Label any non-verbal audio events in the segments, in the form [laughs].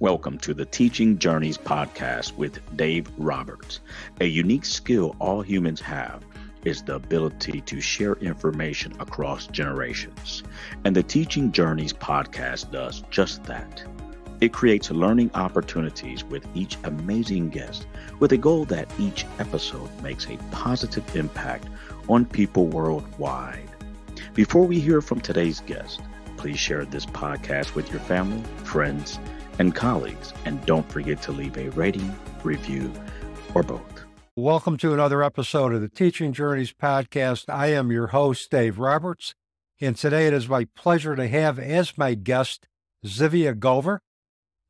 Welcome to the Teaching Journeys podcast with Dave Roberts. A unique skill all humans have is the ability to share information across generations. And the Teaching Journeys podcast does just that. It creates learning opportunities with each amazing guest with a goal that each episode makes a positive impact on people worldwide. Before we hear from today's guest, please share this podcast with your family, friends, and colleagues. And don't forget to leave a rating, review, or both. Welcome to another episode of the Teaching Journeys podcast. I am your host, Dave Roberts, and today it is my pleasure to have as my guest Tzivia Gover.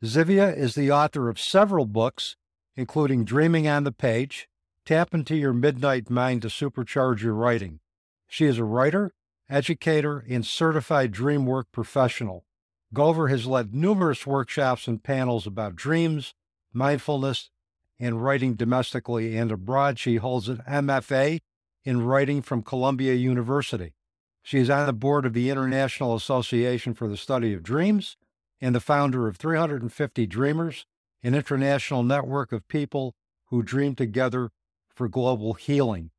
Tzivia is the author of several books, including Dreaming on the Page, Tap into Your Midnight Mind to Supercharge Your Writing. She is a writer, educator, and certified dream work professional. Gover has led numerous workshops and panels about dreams, mindfulness, and writing domestically and abroad. She holds an MFA in writing from Columbia University. She is on the board of the International Association for the Study of Dreams and the founder of 350 Dreamers, an international network of people who dream together for global healing.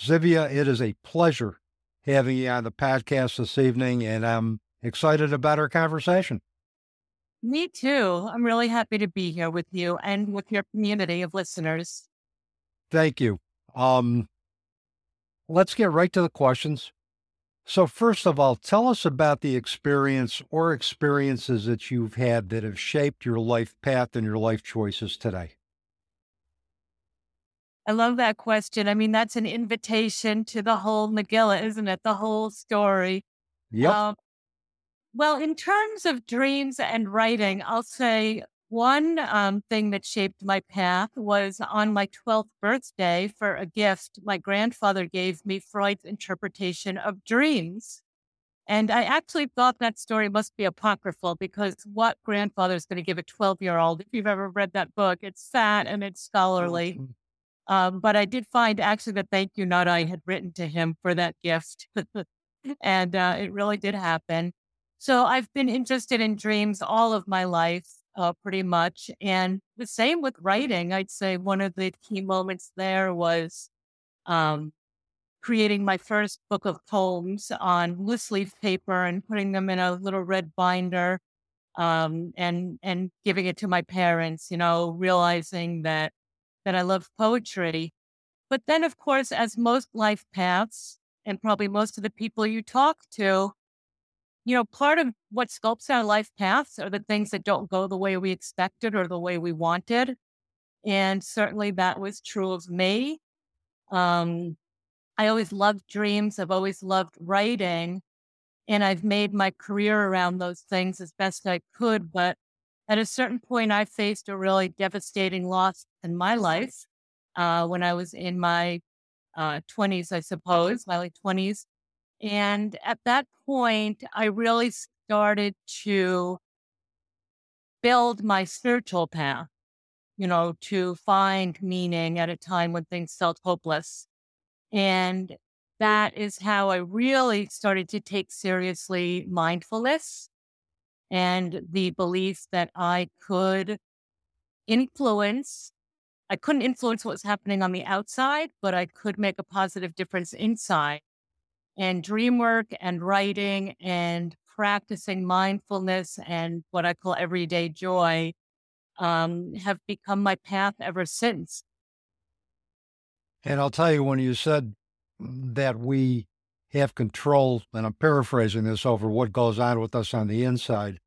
Tzivia, it is a pleasure having you on the podcast this evening, and I'm excited about our conversation. Me too. I'm really happy to be here with you and with your community of listeners. Thank you. Um, let's get right to the questions. So, first of all, tell us about the experience or experiences that you've had that have shaped your life path and your life choices today. I love that question. I mean, that's an invitation to the whole Megillah, isn't it? The whole story. Yep. Um, well, in terms of dreams and writing, I'll say one um, thing that shaped my path was on my 12th birthday for a gift my grandfather gave me Freud's interpretation of dreams. And I actually thought that story must be apocryphal because what grandfather is going to give a 12 year old? If you've ever read that book, it's fat and it's scholarly. Mm-hmm. Um, but I did find actually the thank you note I had written to him for that gift. [laughs] and uh, it really did happen. So I've been interested in dreams all of my life, uh, pretty much. And the same with writing. I'd say one of the key moments there was um, creating my first book of poems on loose leaf paper and putting them in a little red binder um, and and giving it to my parents. You know, realizing that that I love poetry. But then, of course, as most life paths, and probably most of the people you talk to, you know, part of what sculpts our life paths are the things that don't go the way we expected or the way we wanted. And certainly that was true of me. Um, I always loved dreams. I've always loved writing. And I've made my career around those things as best I could. But at a certain point, I faced a really devastating loss in my life uh, when I was in my uh, 20s, I suppose, my late 20s. And at that point, I really started to build my spiritual path, you know, to find meaning at a time when things felt hopeless. And that is how I really started to take seriously mindfulness and the belief that I could influence. I couldn't influence what was happening on the outside, but I could make a positive difference inside and dream work and writing and practicing mindfulness and what I call everyday joy um, have become my path ever since. And I'll tell you, when you said that we have control, and I'm paraphrasing this over what goes on with us on the inside,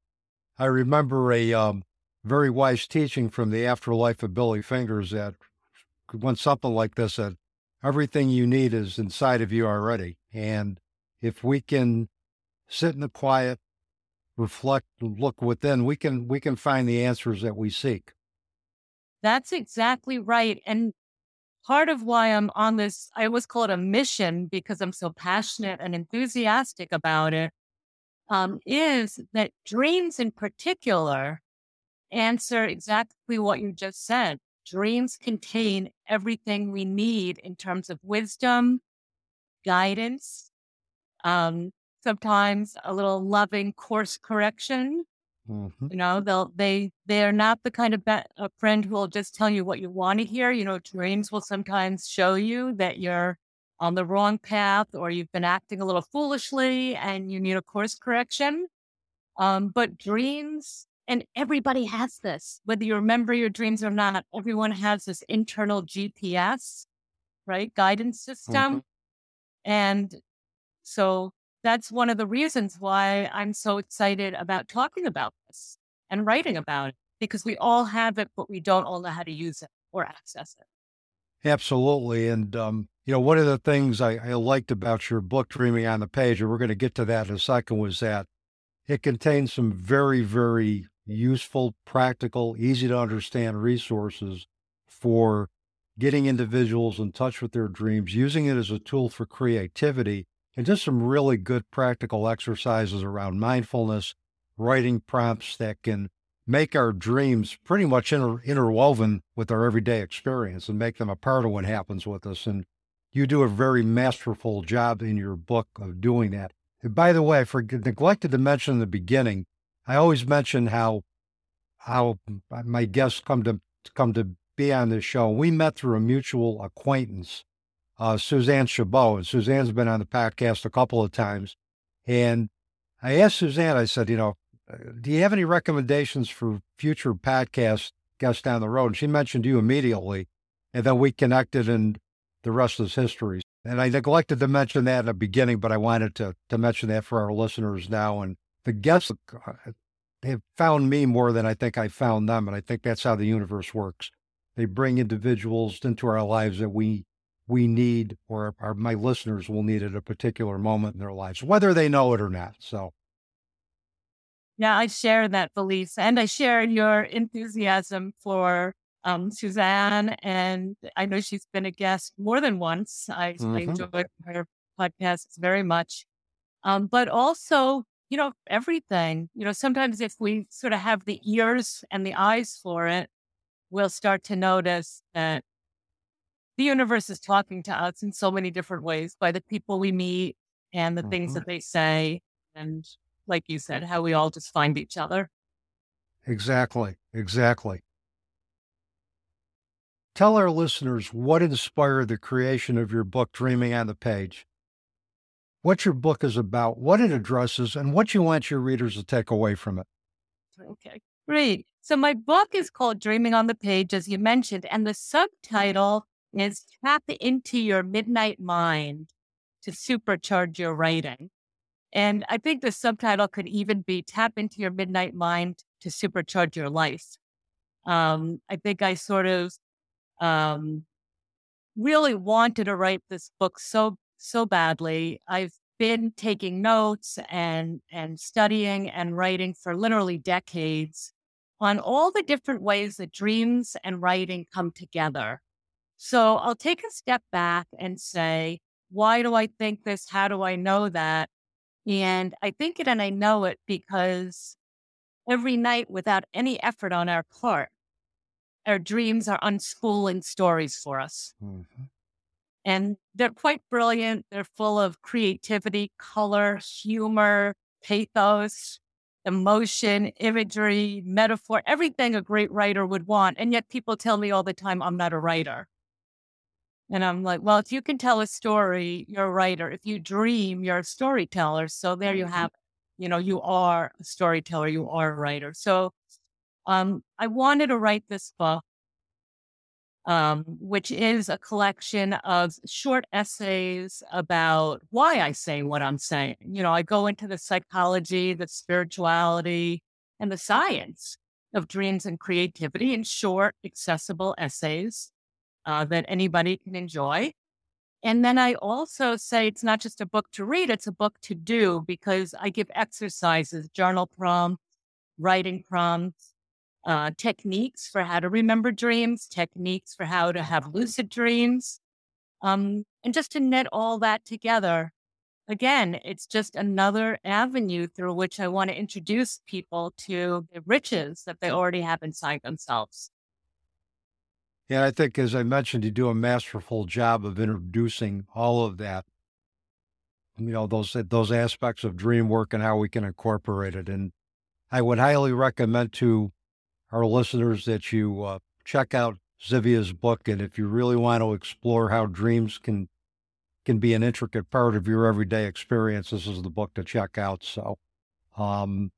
I remember a um, very wise teaching from the afterlife of Billy Fingers that went something like this that everything you need is inside of you already. And if we can sit in the quiet, reflect, look within, we can we can find the answers that we seek. That's exactly right. And part of why I'm on this, I always call it a mission because I'm so passionate and enthusiastic about it, um, is that dreams in particular answer exactly what you just said dreams contain everything we need in terms of wisdom, guidance, um, sometimes a little loving course correction, Mm-hmm. You know, they'll they they are not the kind of be- a friend who will just tell you what you want to hear. You know, dreams will sometimes show you that you're on the wrong path or you've been acting a little foolishly and you need a course correction. Um, but dreams, and everybody has this, whether you remember your dreams or not, everyone has this internal GPS, right? Guidance system. Mm-hmm. And so that's one of the reasons why I'm so excited about talking about this and writing about it because we all have it, but we don't all know how to use it or access it. Absolutely. And, um, you know, one of the things I, I liked about your book, Dreaming on the Page, and we're going to get to that in a second, was that it contains some very, very useful, practical, easy to understand resources for getting individuals in touch with their dreams, using it as a tool for creativity, and just some really good practical exercises around mindfulness, writing prompts that can make our dreams pretty much inter- interwoven with our everyday experience and make them a part of what happens with us. And you do a very masterful job in your book of doing that. And by the way, I neglected to mention in the beginning, I always mention how how my guests come to come to be on this show. We met through a mutual acquaintance uh, Suzanne Chabot. And Suzanne's been on the podcast a couple of times. And I asked Suzanne, I said, you know, uh, do you have any recommendations for future podcast guests down the road? And she mentioned you immediately. And then we connected and the rest is history. And I neglected to mention that in the beginning, but I wanted to, to mention that for our listeners now. And the guests have found me more than I think I found them. And I think that's how the universe works. They bring individuals into our lives that we we need or our, my listeners will need at a particular moment in their lives, whether they know it or not. So, yeah, I share that belief and I share your enthusiasm for um, Suzanne. And I know she's been a guest more than once. I, mm-hmm. Her podcasts very much. Um, but also, you know, everything, you know, sometimes if we sort of have the ears and the eyes for it, we'll start to notice that the universe is talking to us in so many different ways by the people we meet and the mm-hmm. things that they say. And like you said, how we all just find each other. Exactly. Exactly. Tell our listeners what inspired the creation of your book, Dreaming on the Page. What your book is about, what it addresses, and what you want your readers to take away from it. Okay, great. So, my book is called Dreaming on the Page, as you mentioned, and the subtitle is tap into your midnight mind to supercharge your writing. And I think the subtitle could even be tap into your midnight mind to supercharge your life. Um, I think I sort of um, really wanted to write this book so so badly. I've been taking notes and and studying and writing for literally decades on all the different ways that dreams and writing come together. So I'll take a step back and say, why do I think this? How do I know that? And I think it and I know it because every night, without any effort on our part, our dreams are unspooling stories for us. Mm-hmm. And they're quite brilliant. They're full of creativity, color, humor, pathos, emotion, imagery, metaphor, everything a great writer would want. And yet people tell me all the time, I'm not a writer. And I'm like, well, if you can tell a story, you're a writer. If you dream, you're a storyteller. So there you mm-hmm. have, you know, you are a storyteller, you are a writer. So um, I wanted to write this book, um, which is a collection of short essays about why I say what I'm saying. You know, I go into the psychology, the spirituality, and the science of dreams and creativity in short, accessible essays uh, that anybody can enjoy. And then I also say it's not just a book to read, it's a book to do because I give exercises, journal prompts, writing prompts, uh, techniques for how to remember dreams, techniques for how to have lucid dreams. Um, and just to knit all that together, again, it's just another avenue through which I want to introduce people to the riches that they already have inside themselves. Yeah, I think, as I mentioned, you do a masterful job of introducing all of that. You know those those aspects of dream work and how we can incorporate it. And I would highly recommend to our listeners that you uh, check out Tzivia's book. And if you really want to explore how dreams can can be an intricate part of your everyday experience, this is the book to check out. So, um,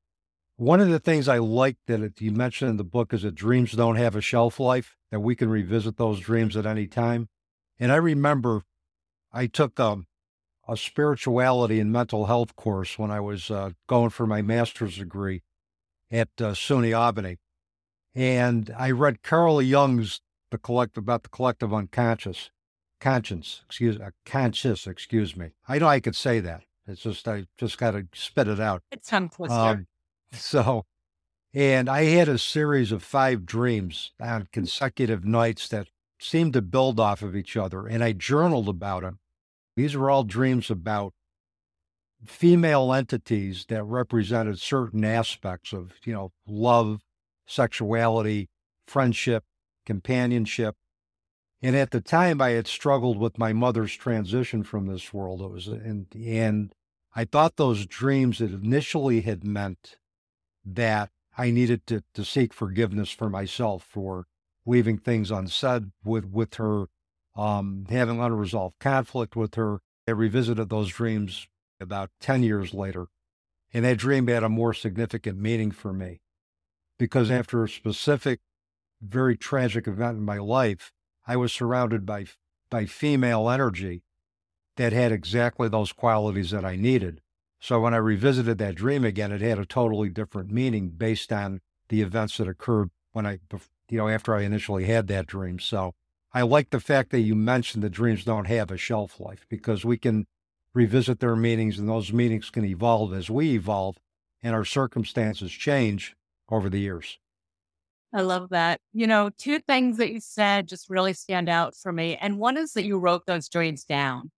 one of the things I like that it, you mentioned in the book is that dreams don't have a shelf life, that we can revisit those dreams at any time. And I remember I took a, a spirituality and mental health course when I was uh, going for my master's degree at uh, SUNY Albany. And I read Carl Jung's the collective about the collective unconscious conscience excuse uh, conscious excuse me. I know i could say that. It's just i just got to spit it out. It's tongue twister. Um, so and i had a series of five dreams on consecutive nights that seemed to build off of each other and i journaled about them these were all dreams about female entities that represented certain aspects of you know love sexuality friendship companionship. And at the time, I had struggled with my mother's transition from this world. It was, and, and I thought those dreams that initially had meant that I needed to, to seek forgiveness for myself for leaving things unsaid with, with her, um, having unresolved conflict with her. I revisited those dreams about 10 years later, and that dream had a more significant meaning for me because after a specific very tragic event in my life, I was surrounded by by female energy that had exactly those qualities that I needed. So when I revisited that dream again, it had a totally different meaning based on the events that occurred when I, you know, after I initially had that dream. So I like the fact that you mentioned that dreams don't have a shelf life because we can revisit their meanings and those meanings can evolve as we evolve and our circumstances change over the years. I love that. You know, two things that you said just really stand out for me. And one is that you wrote those dreams down.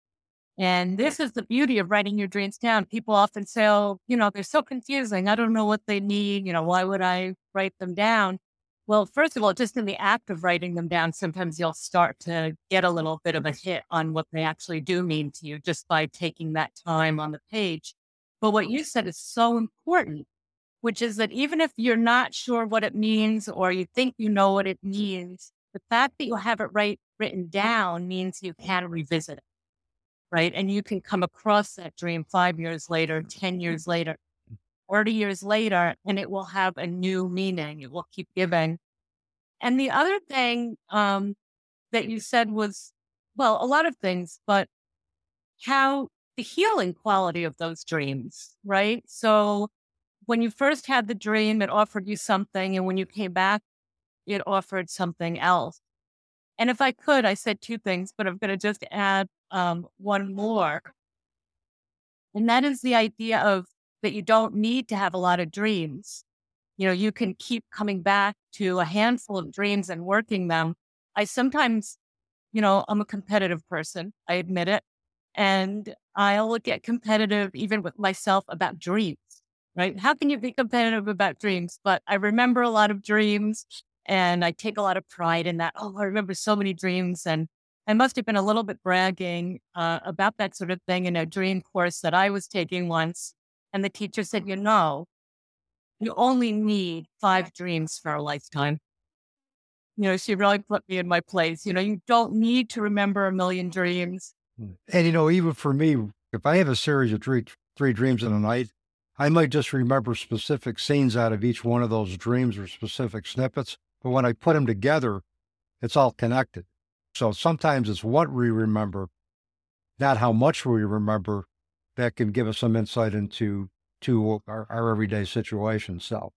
And this is the beauty of writing your dreams down. People often say, oh, you know, they're so confusing. I don't know what they need. You know, why would I write them down? Well, first of all, just in the act of writing them down, sometimes you'll start to get a little bit of a hit on what they actually do mean to you just by taking that time on the page. But what you said is so important which is that even if you're not sure what it means or you think you know what it means, the fact that you have it right written down means you can revisit it. Right. And you can come across that dream five years later, 10 years later, 40 years later, and it will have a new meaning. It will keep giving. And the other thing um, that you said was, well, a lot of things, but how the healing quality of those dreams, right? So when you first had the dream, it offered you something. And when you came back, it offered something else. And if I could, I said two things, but I'm going to just add um, one more. And that is the idea of that you don't need to have a lot of dreams. You know, you can keep coming back to a handful of dreams and working them. I sometimes, you know, I'm a competitive person. I admit it. And I'll get competitive even with myself about dreams right? How can you be competitive about dreams? But I remember a lot of dreams and I take a lot of pride in that. Oh, I remember so many dreams. And I must have been a little bit bragging uh, about that sort of thing in a dream course that I was taking once. And the teacher said, you know, you only need five dreams for a lifetime. You know, she really put me in my place. You know, you don't need to remember a million dreams. Hmm. And, you know, even for me, if I have a series of three, three dreams in a night, I might just remember specific scenes out of each one of those dreams or specific snippets, but when I put them together, it's all connected. So sometimes it's what we remember, not how much we remember, that can give us some insight into to our, our everyday situation. So,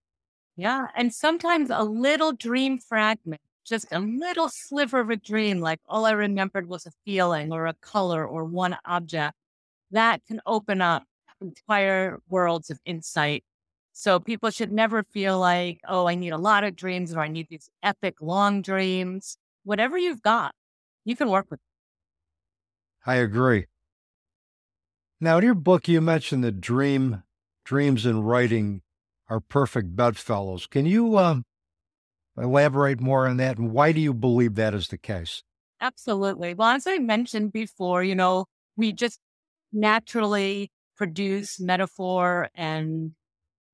yeah, and sometimes a little dream fragment, just a little sliver of a dream, like all I remembered was a feeling or a color or one object, that can open up entire worlds of insight. So people should never feel like, oh, I need a lot of dreams or I need these epic long dreams. Whatever you've got, you can work with. I agree. Now, in your book, you mentioned that dream, dreams and writing are perfect bedfellows. Can you um, elaborate more on that? And why do you believe that is the case? Absolutely. Well, as I mentioned before, you know, we just naturally produce metaphor and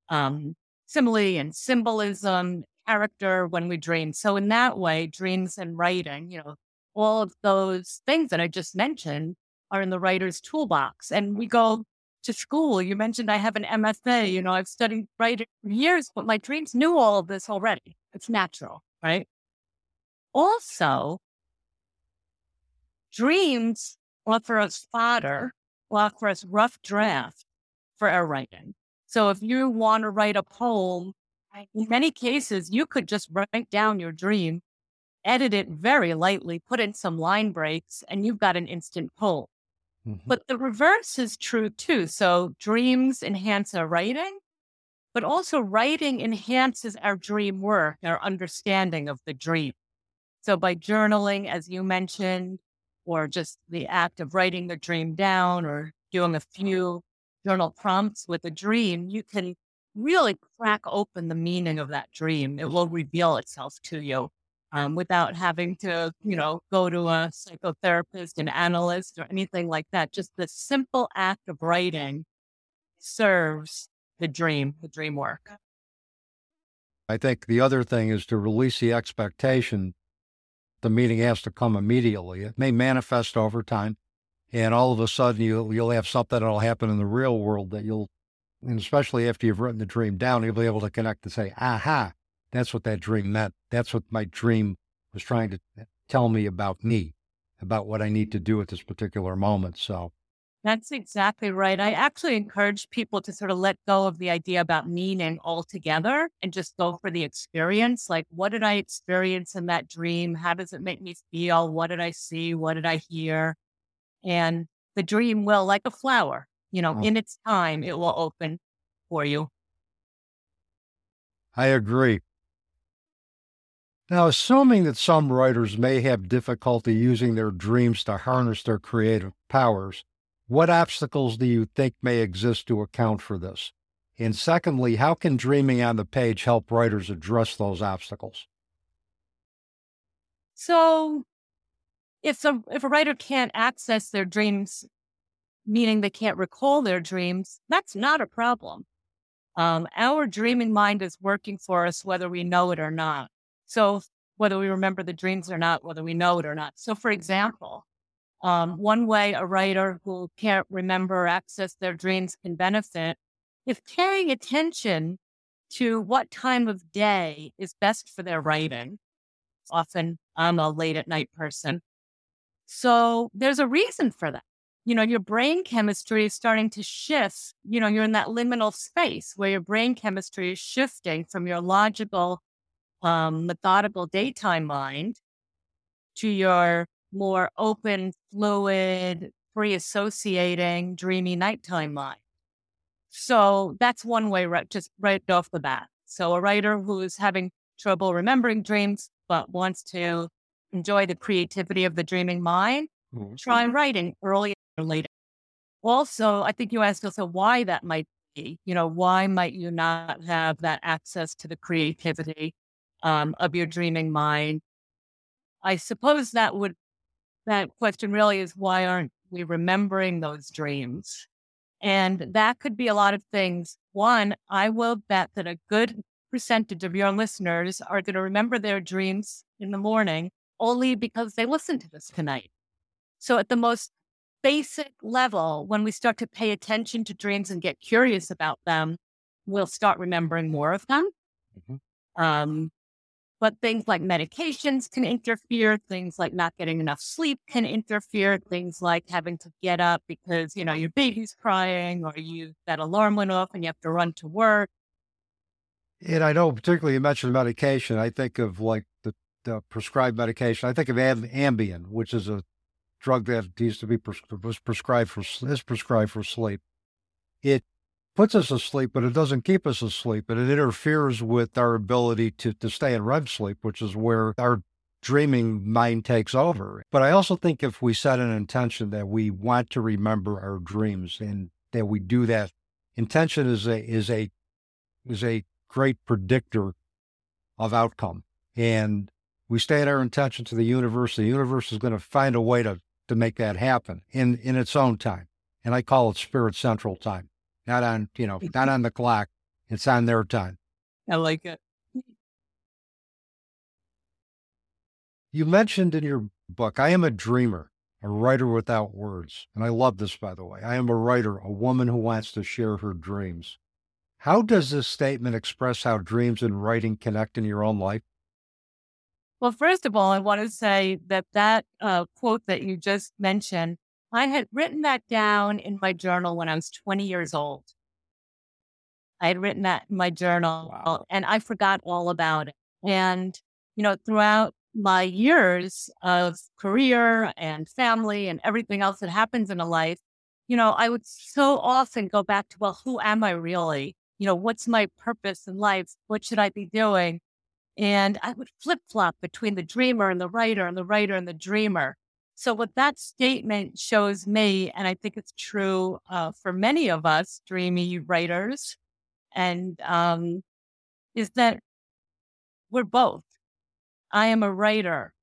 um, simile and symbolism, character when we dream. So in that way, dreams and writing, you know, all of those things that I just mentioned are in the writer's toolbox. And we go to school. You mentioned I have an MFA. You know, I've studied writing for years, but my dreams knew all of this already. It's natural, right? Also, dreams offer us fodder, us rough draft for our writing. So if you want to write a poem, in many cases, you could just write down your dream, edit it very lightly, put in some line breaks, and you've got an instant poem. Mm-hmm. But the reverse is true too. So dreams enhance our writing, but also writing enhances our dream work, our understanding of the dream. So by journaling, as you mentioned, or just the act of writing the dream down or doing a few journal prompts with a dream, you can really crack open the meaning of that dream. It will reveal itself to you um, without having to, you know, go to a psychotherapist, an analyst, or anything like that. Just the simple act of writing serves the dream, the dream work. I think the other thing is to release the expectation the meaning has to come immediately. It may manifest over time, and all of a sudden you'll you'll have something that'll happen in the real world that you'll, and especially after you've written the dream down, you'll be able to connect and say, "Aha, that's what that dream meant. That's what my dream was trying to tell me about me, about what I need to do at this particular moment." So. That's exactly right. I actually encourage people to sort of let go of the idea about meaning altogether and just go for the experience. Like, what did I experience in that dream? How does it make me feel? What did I see? What did I hear? And the dream will, like a flower, you know, oh. in its time, it will open for you. I agree. Now, assuming that some writers may have difficulty using their dreams to harness their creative powers, what obstacles do you think may exist to account for this? And secondly, how can dreaming on the page help writers address those obstacles? So, if a, if a writer can't access their dreams, meaning they can't recall their dreams, that's not a problem. Um, our dreaming mind is working for us whether we know it or not. So, whether we remember the dreams or not, whether we know it or not. So, for example, um, one way a writer who can't remember or access their dreams can benefit is paying attention to what time of day is best for their writing. Often I'm a late at night person. So there's a reason for that. You know, your brain chemistry is starting to shift. You know, you're in that liminal space where your brain chemistry is shifting from your logical, um, methodical daytime mind to your more open, fluid, free associating, dreamy nighttime mind. So that's one way, right, just right off the bat. So a writer who's having trouble remembering dreams, but wants to enjoy the creativity of the dreaming mind, mm-hmm. try writing early or late. Also, I think you asked also why that might be. You know, why might you not have that access to the creativity um, of your dreaming mind? I suppose that would that question really is why aren't we remembering those dreams? And that could be a lot of things. One, I will bet that a good percentage of your listeners are going to remember their dreams in the morning only because they listened to this tonight. So, at the most basic level, when we start to pay attention to dreams and get curious about them, we'll start remembering more of them. Mm-hmm. Um, but things like medications can interfere. Things like not getting enough sleep can interfere. Things like having to get up because, you know, your baby's crying or you that alarm went off and you have to run to work. And I know, particularly you mentioned medication. I think of like the, the prescribed medication. I think of Ambien, which is a drug that used to be pres- was prescribed for is prescribed for sleep. It puts us asleep, but it doesn't keep us asleep. And it interferes with our ability to, to stay in REM sleep, which is where our dreaming mind takes over. But I also think if we set an intention that we want to remember our dreams and that we do that, intention is a is a is a great predictor of outcome. And we state our intention to the universe, the universe is going to find a way to to make that happen in in its own time. And I call it spirit central time not on, you know, not on the clock. It's on their time. I like it. You mentioned in your book, I am a dreamer, a writer without words. And I love this, by the way. I am a writer, a woman who wants to share her dreams. How does this statement express how dreams and writing connect in your own life? Well, first of all, I want to say that that uh, quote that you just mentioned, I had written that down in my journal when I was 20 years old. I had written that in my journal wow. and I forgot all about it. And, you know, throughout my years of career and family and everything else that happens in a life, you know, I would so often go back to, well, who am I really? You know, what's my purpose in life? What should I be doing? And I would flip flop between the dreamer and the writer and the writer and the dreamer. So, what that statement shows me, and I think it's true uh, for many of us dreamy writers, and um, is that we're both. I am a writer,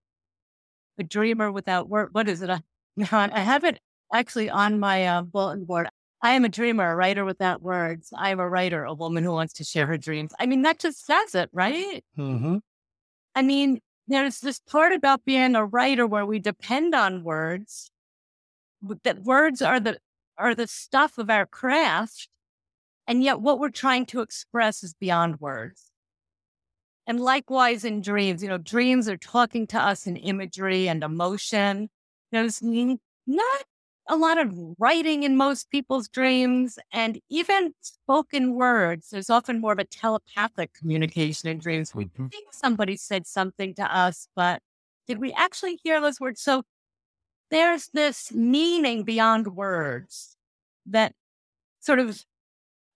a dreamer without word. What is it? I, [laughs] I have it actually on my uh, bulletin board. I am a dreamer, a writer without words. I am a writer, a woman who wants to share her dreams. I mean, that just says it, right? Mm-hmm. I mean, there's this part about being a writer where we depend on words. That words are the are the stuff of our craft, and yet what we're trying to express is beyond words. And likewise in dreams, you know, dreams are talking to us in imagery and emotion. There's not a lot of writing in most people's dreams and even spoken words. There's often more of a telepathic communication in dreams. We mm-hmm. think somebody said something to us, but did we actually hear those words? So there's this meaning beyond words that sort of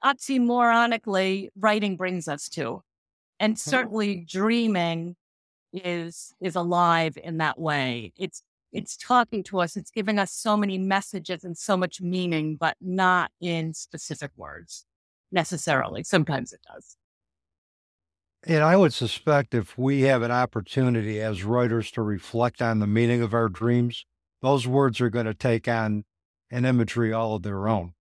oxymoronically writing brings us to and mm-hmm. certainly dreaming is is alive in that way it's it's talking to us it's giving us so many messages and so much meaning but not in specific words necessarily sometimes it does and I would suspect if we have an opportunity as writers to reflect on the meaning of our dreams, those words are going to take on an imagery all of their own.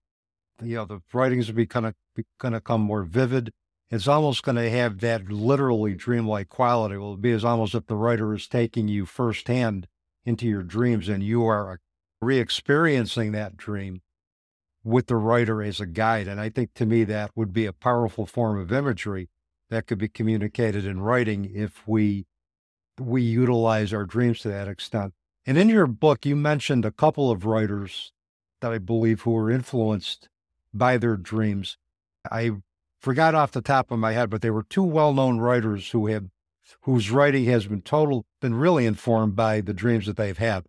You know, the writings are going to, come more vivid it's almost going to have that literally dreamlike quality. It will be as almost if the writer is taking you firsthand into your dreams and you are uh, re-experiencing that dream with the writer as a guide. And I think to me that would be a powerful form of imagery that could be communicated in writing if we we utilize our dreams to that extent. And in your book, you mentioned a couple of writers that I believe who were influenced by their dreams. I forgot off the top of my head, but they were two well-known writers who had whose writing has been total been really informed by the dreams that they've had.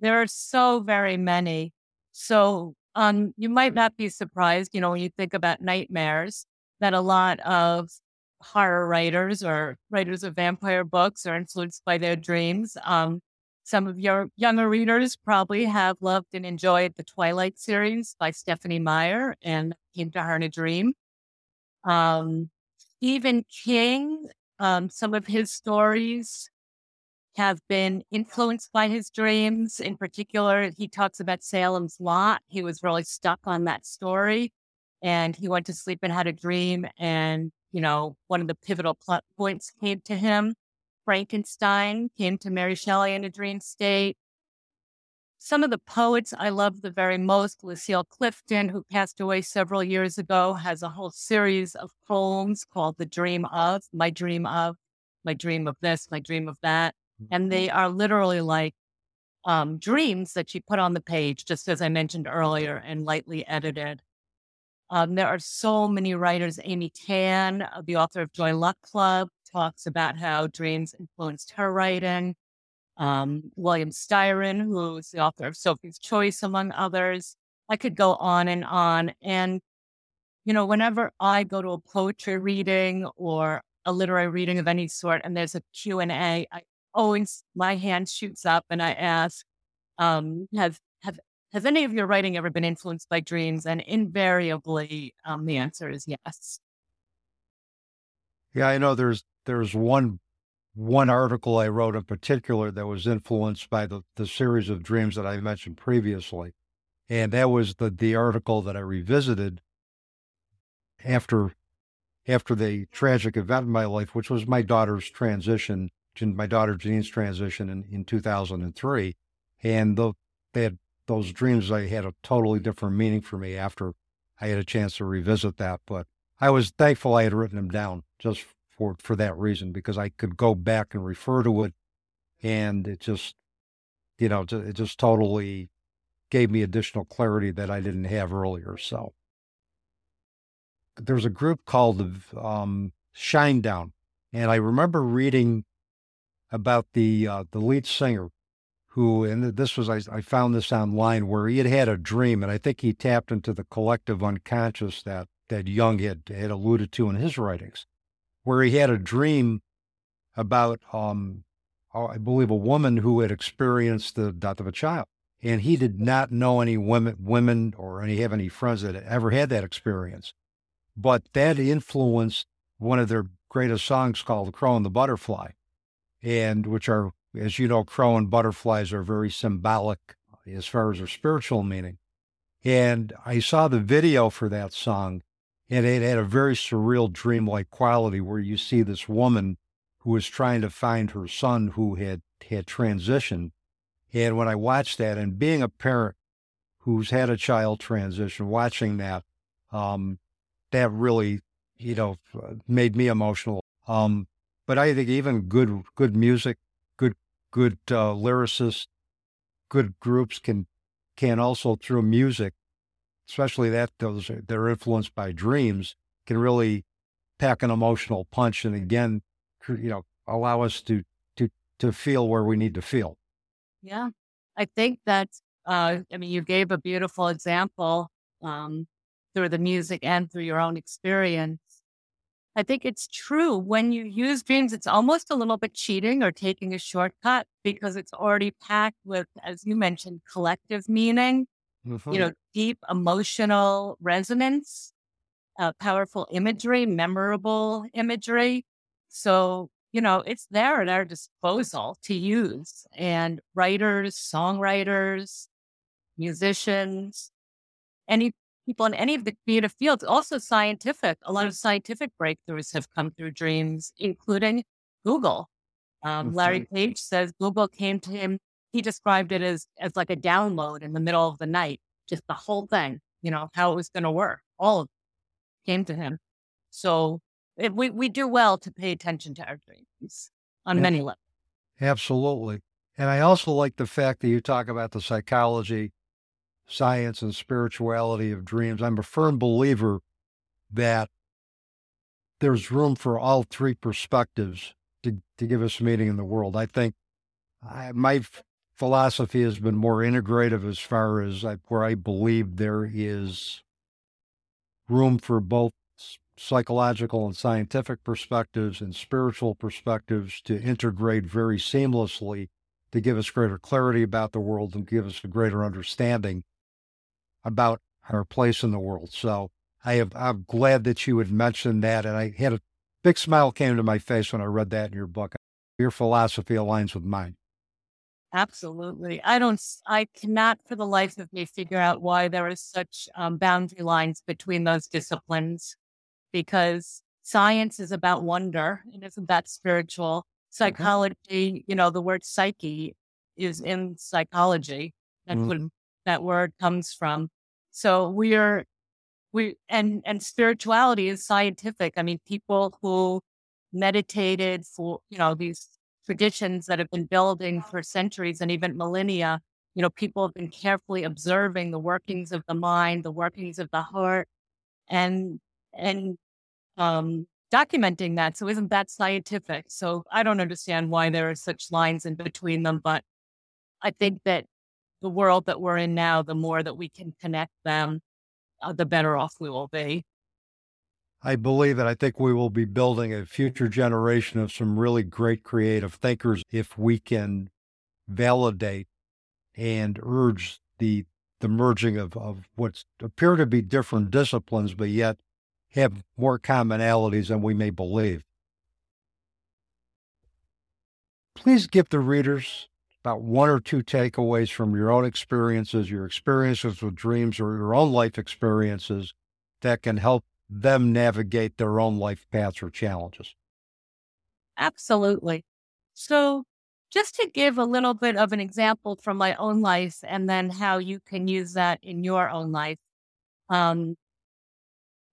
There are so very many. So um, you might not be surprised, you know, when you think about nightmares, that a lot of horror writers or writers of vampire books are influenced by their dreams. Um, some of your younger readers probably have loved and enjoyed the Twilight series by Stephenie Meyer and Came to Her in a Dream. Um, Stephen King, um, some of his stories have been influenced by his dreams. In particular, he talks about Salem's Lot. He was really stuck on that story and he went to sleep and had a dream. And, you know, one of the pivotal plot points came to him. Frankenstein came to Mary Shelley in a dream state. Some of the poets I love the very most, Lucille Clifton, who passed away several years ago, has a whole series of poems called The Dream of, My Dream of, My Dream of This, My Dream of That. And mm-hmm. they are literally like um, dreams that she put on the page, just as I mentioned earlier, and lightly edited. Um, there are so many writers. Amy Tan, uh, the author of Joy Luck Club, talks about how dreams influenced her writing um, William Styron, who's the author of Sophie's Choice, among others. I could go on and on. And, you know, whenever I go to a poetry reading or a literary reading of any sort, and there's a Q&A, I always, my hand shoots up and I ask, um, have, have, has any of your writing ever been influenced by dreams? And invariably, um, the answer is yes. Yeah, I know there's, there's one one article I wrote in particular that was influenced by the, the series of dreams that I mentioned previously. And that was the, the article that I revisited after after the tragic event in my life, which was my daughter's transition, my daughter Janine's transition in, in 2003. And the, they had those dreams, I had a totally different meaning for me after I had a chance to revisit that. But I was thankful I had written them down just for, for that reason, because I could go back and refer to it. And it just, you know, it just totally gave me additional clarity that I didn't have earlier. So there was a group called um, Shinedown, and I remember reading about the uh, the lead singer who, and this was I, I found this online where he had had a dream, and I think he tapped into the collective unconscious that that Jung had had alluded to in his writings, where he had a dream about um, I believe a woman who had experienced the death of a child, and he did not know any women women or any have any friends that ever had that experience but that influenced one of their greatest songs called "The Crow and the Butterfly, and which are, as you know, crow and butterflies are very symbolic as far as their spiritual meaning. And I saw the video for that song, and it had a very surreal dreamlike quality where you see this woman who was trying to find her son who had had transitioned. And when I watched that, and being a parent who's had a child transition, watching that, um, that really, you know, made me emotional. Um, but I think even good, good music, good, good uh, lyricists, good groups can can also through music, especially that those are, they're influenced by dreams, can really pack an emotional punch and again, you know, allow us to to to feel where we need to feel. Yeah, I think that. Uh, I mean, you gave a beautiful example um, through the music and through your own experience. I think it's true. When you use dreams, it's almost a little bit cheating or taking a shortcut because it's already packed with, as you mentioned, collective meaning, mm-hmm. you know, deep emotional resonance, uh, powerful imagery, memorable imagery. So, you know, it's there at our disposal to use. And writers, songwriters, musicians, any people in any of the creative fields, also scientific. A lot of scientific breakthroughs have come through dreams, including Google. Um, Larry Page says Google came to him. He described it as as like a download in the middle of the night, just the whole thing. You know how it was going to work. All of it came to him. So it, we we do well to pay attention to our dreams on yeah. many levels. Absolutely, and I also like the fact that you talk about the psychology science and spirituality of dreams. I'm a firm believer that there's room for all three perspectives to, to give us meaning in the world. I think I, my philosophy has been more integrative as far as I, where I believe there is room for both psychological and scientific perspectives and spiritual perspectives to integrate very seamlessly to give us greater clarity about the world and give us a greater understanding about our place in the world. So I have, I'm glad that you had mentioned that. And I had a big smile came to my face when I read that in your book. Your philosophy aligns with mine. Absolutely. I don't, I cannot for the life of me figure out why there are such um, boundary lines between those disciplines because science is about wonder and isn't that spiritual. Psychology, mm-hmm. you know, the word psyche is in psychology. That's what that word comes from. So we are, we, and, and spirituality is scientific. I mean, people who meditated for, you know, these traditions that have been building for centuries and even millennia, you know, people have been carefully observing the workings of the mind, the workings of the heart, and, and, um, documenting that. So isn't that scientific? So I don't understand why there are such lines in between them, but I think that the world that we're in now, the more that we can connect them, uh, the better off we will be. I believe it. I think we will be building a future generation of some really great creative thinkers if we can validate and urge the the merging of, of what appear to be different disciplines, but yet have more commonalities than we may believe. Please give the readers about one or two takeaways from your own experiences, your experiences with dreams, or your own life experiences that can help them navigate their own life paths or challenges. Absolutely. So, just to give a little bit of an example from my own life and then how you can use that in your own life. Um,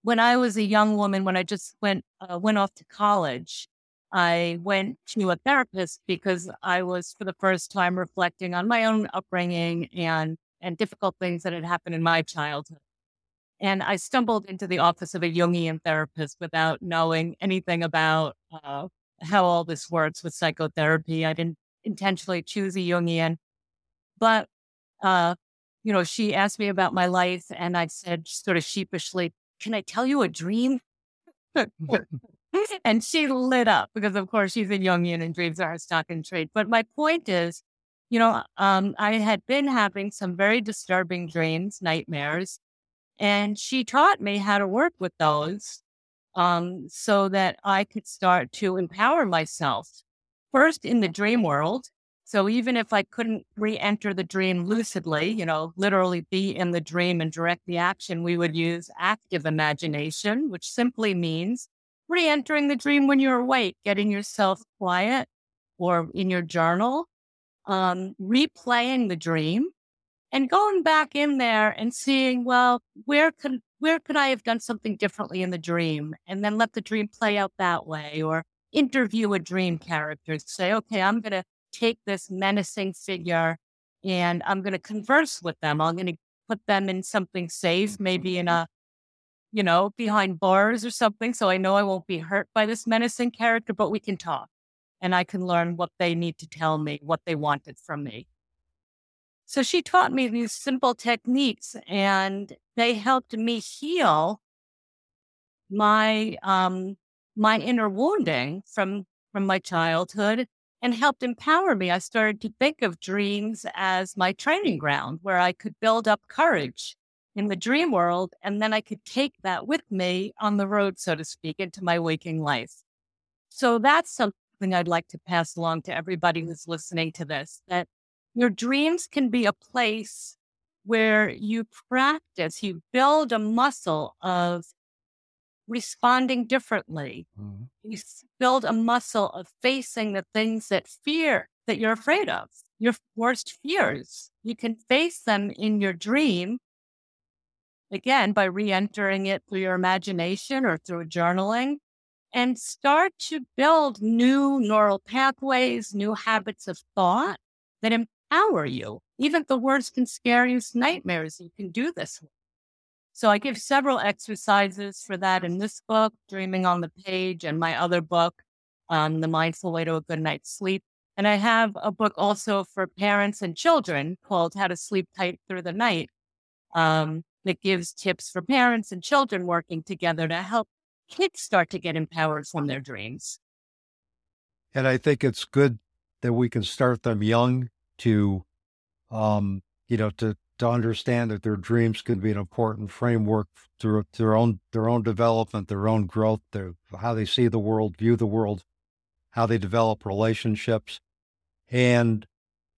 when I was a young woman, when I just went uh, went off to college, I went to a therapist because I was for the first time reflecting on my own upbringing and and difficult things that had happened in my childhood. And I stumbled into the office of a Jungian therapist without knowing anything about uh, how all this works with psychotherapy. I didn't intentionally choose a Jungian, but uh, you know, she asked me about my life, and I said, sort of sheepishly, "Can I tell you a dream?" [laughs] [laughs] and she lit up because, of course, she's a Jungian and dreams are her stock and trade. But my point is, you know, um, I had been having some very disturbing dreams, nightmares, and she taught me how to work with those um, so that I could start to empower myself first in the dream world. So even if I couldn't re enter the dream lucidly, you know, literally be in the dream and direct the action, we would use active imagination, which simply means re entering the dream when you're awake, getting yourself quiet or in your journal, um, replaying the dream and going back in there and seeing, well, where could where could I have done something differently in the dream? And then let the dream play out that way, or interview a dream character. And say, okay, I'm going to take this menacing figure and I'm going to converse with them. I'm going to put them in something safe, maybe in a, you know, behind bars or something. So I know I won't be hurt by this menacing character, but we can talk and I can learn what they need to tell me, what they wanted from me. So she taught me these simple techniques and they helped me heal my um my inner wounding from from my childhood and helped empower me. I started to think of dreams as my training ground where I could build up courage in the dream world and then I could take that with me on the road so to speak into my waking life. So that's something I'd like to pass along to everybody who's listening to this that your dreams can be a place where you practice, you build a muscle of responding differently. Mm-hmm. You build a muscle of facing the things that fear that you're afraid of, your worst fears. You can face them in your dream, again, by re entering it through your imagination or through journaling, and start to build new neural pathways, new habits of thought that empower you. Even the worst and scariest nightmares, you can do this. So I give several exercises for that in this book, Dreaming on the Page, and my other book, um, The Mindful Way to a Good Night's Sleep. And I have a book also for parents and children called How to Sleep Tight Through the Night um, that gives tips for parents and children working together to help kids start to get empowered from their dreams. And I think it's good that we can start them young to, um, you know, to to understand that their dreams can be an important framework through their own their own development, their own growth, their how they see the world, view the world, how they develop relationships, and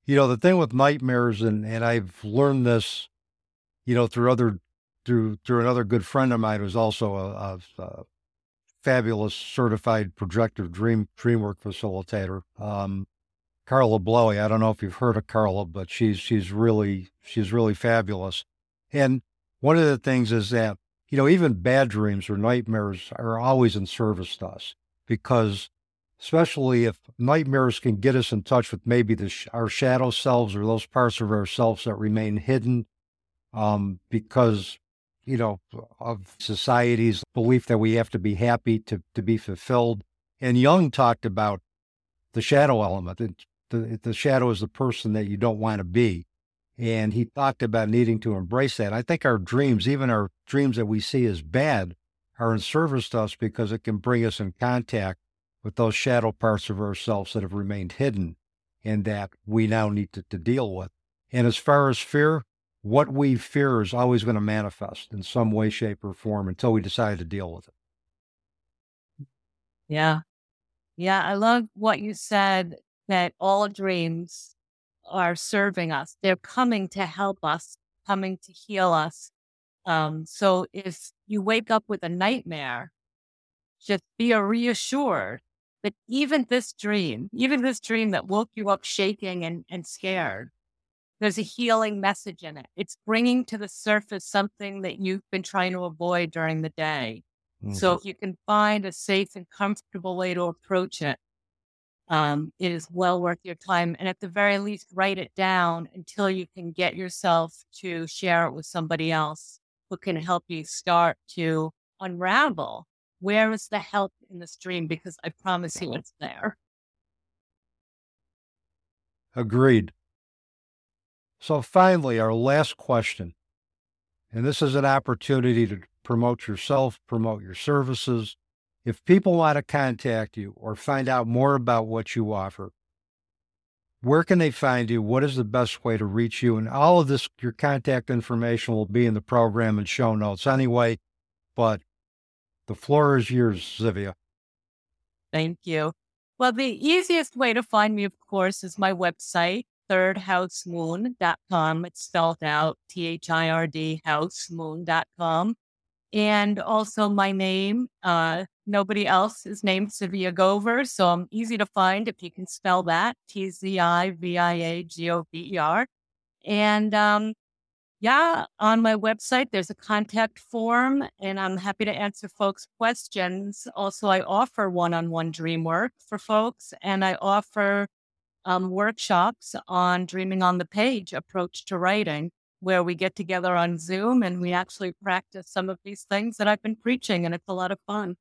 you know the thing with nightmares, and and I've learned this, you know, through other through through another good friend of mine who's also a, a, a fabulous certified projective dream dream work facilitator. Um, Carla Blowy. I don't know if you've heard of Carla, but she's she's really she's really fabulous. And one of the things is that you know even bad dreams or nightmares are always in service to us because especially if nightmares can get us in touch with maybe the our shadow selves or those parts of ourselves that remain hidden um, because you know of society's belief that we have to be happy to to be fulfilled. And Jung talked about the shadow element the the shadow is the person that you don't want to be. And he talked about needing to embrace that. I think our dreams, even our dreams that we see as bad, are in service to us because it can bring us in contact with those shadow parts of ourselves that have remained hidden and that we now need to, to deal with. And as far as fear, what we fear is always going to manifest in some way, shape, or form until we decide to deal with it. Yeah. Yeah. I love what you said that all dreams are serving us. They're coming to help us, coming to heal us. Um, so if you wake up with a nightmare, just be reassured that even this dream, even this dream that woke you up shaking and, and scared, there's a healing message in it. It's bringing to the surface something that you've been trying to avoid during the day. Mm-hmm. So if you can find a safe and comfortable way to approach it, um, it is well worth your time. And at the very least, write it down until you can get yourself to share it with somebody else who can help you start to unravel where is the help in this dream? Because I promise you it's there. Agreed. So, finally, our last question. And this is an opportunity to promote yourself, promote your services. If people want to contact you or find out more about what you offer, where can they find you? What is the best way to reach you? And all of this, your contact information will be in the program and show notes anyway. But the floor is yours, Tzivia. Thank you. Well, the easiest way to find me, of course, is my website, thirdhousemoon.com. It's spelled out T H I R D housemoon.com. And also my name. Uh, nobody else is named Tzivia Gover, so I'm easy to find if you can spell that T Z I V I A G O V E R. And um, yeah, on my website, there's a contact form, and I'm happy to answer folks' questions. Also, I offer one on one dream work for folks, and I offer um, workshops on Dreaming on the Page approach to writing, where we get together on Zoom and we actually practice some of these things that I've been preaching, and it's a lot of fun.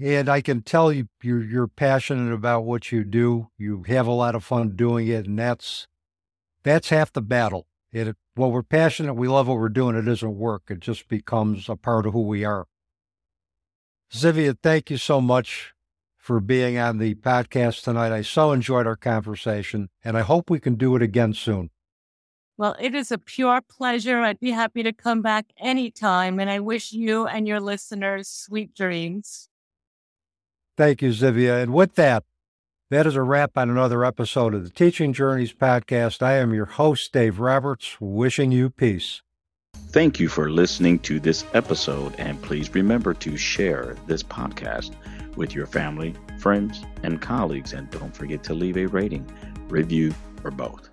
And I can tell you you're, you're passionate about what you do. You have a lot of fun doing it, and that's that's half the battle. It, well, we're passionate, we love what we're doing, it isn't work. It just becomes a part of who we are. Tzivia, thank you so much for being on the podcast tonight. I so enjoyed our conversation, and I hope we can do it again soon. Well, it is a pure pleasure. I'd be happy to come back anytime, and I wish you and your listeners sweet dreams. Thank you, Tzivia. And with that, that is a wrap on another episode of the Teaching Journeys podcast. I am your host, Dave Roberts, wishing you peace. Thank you for listening to this episode, and please remember to share this podcast with your family, friends, and colleagues. And don't forget to leave a rating, review, or both.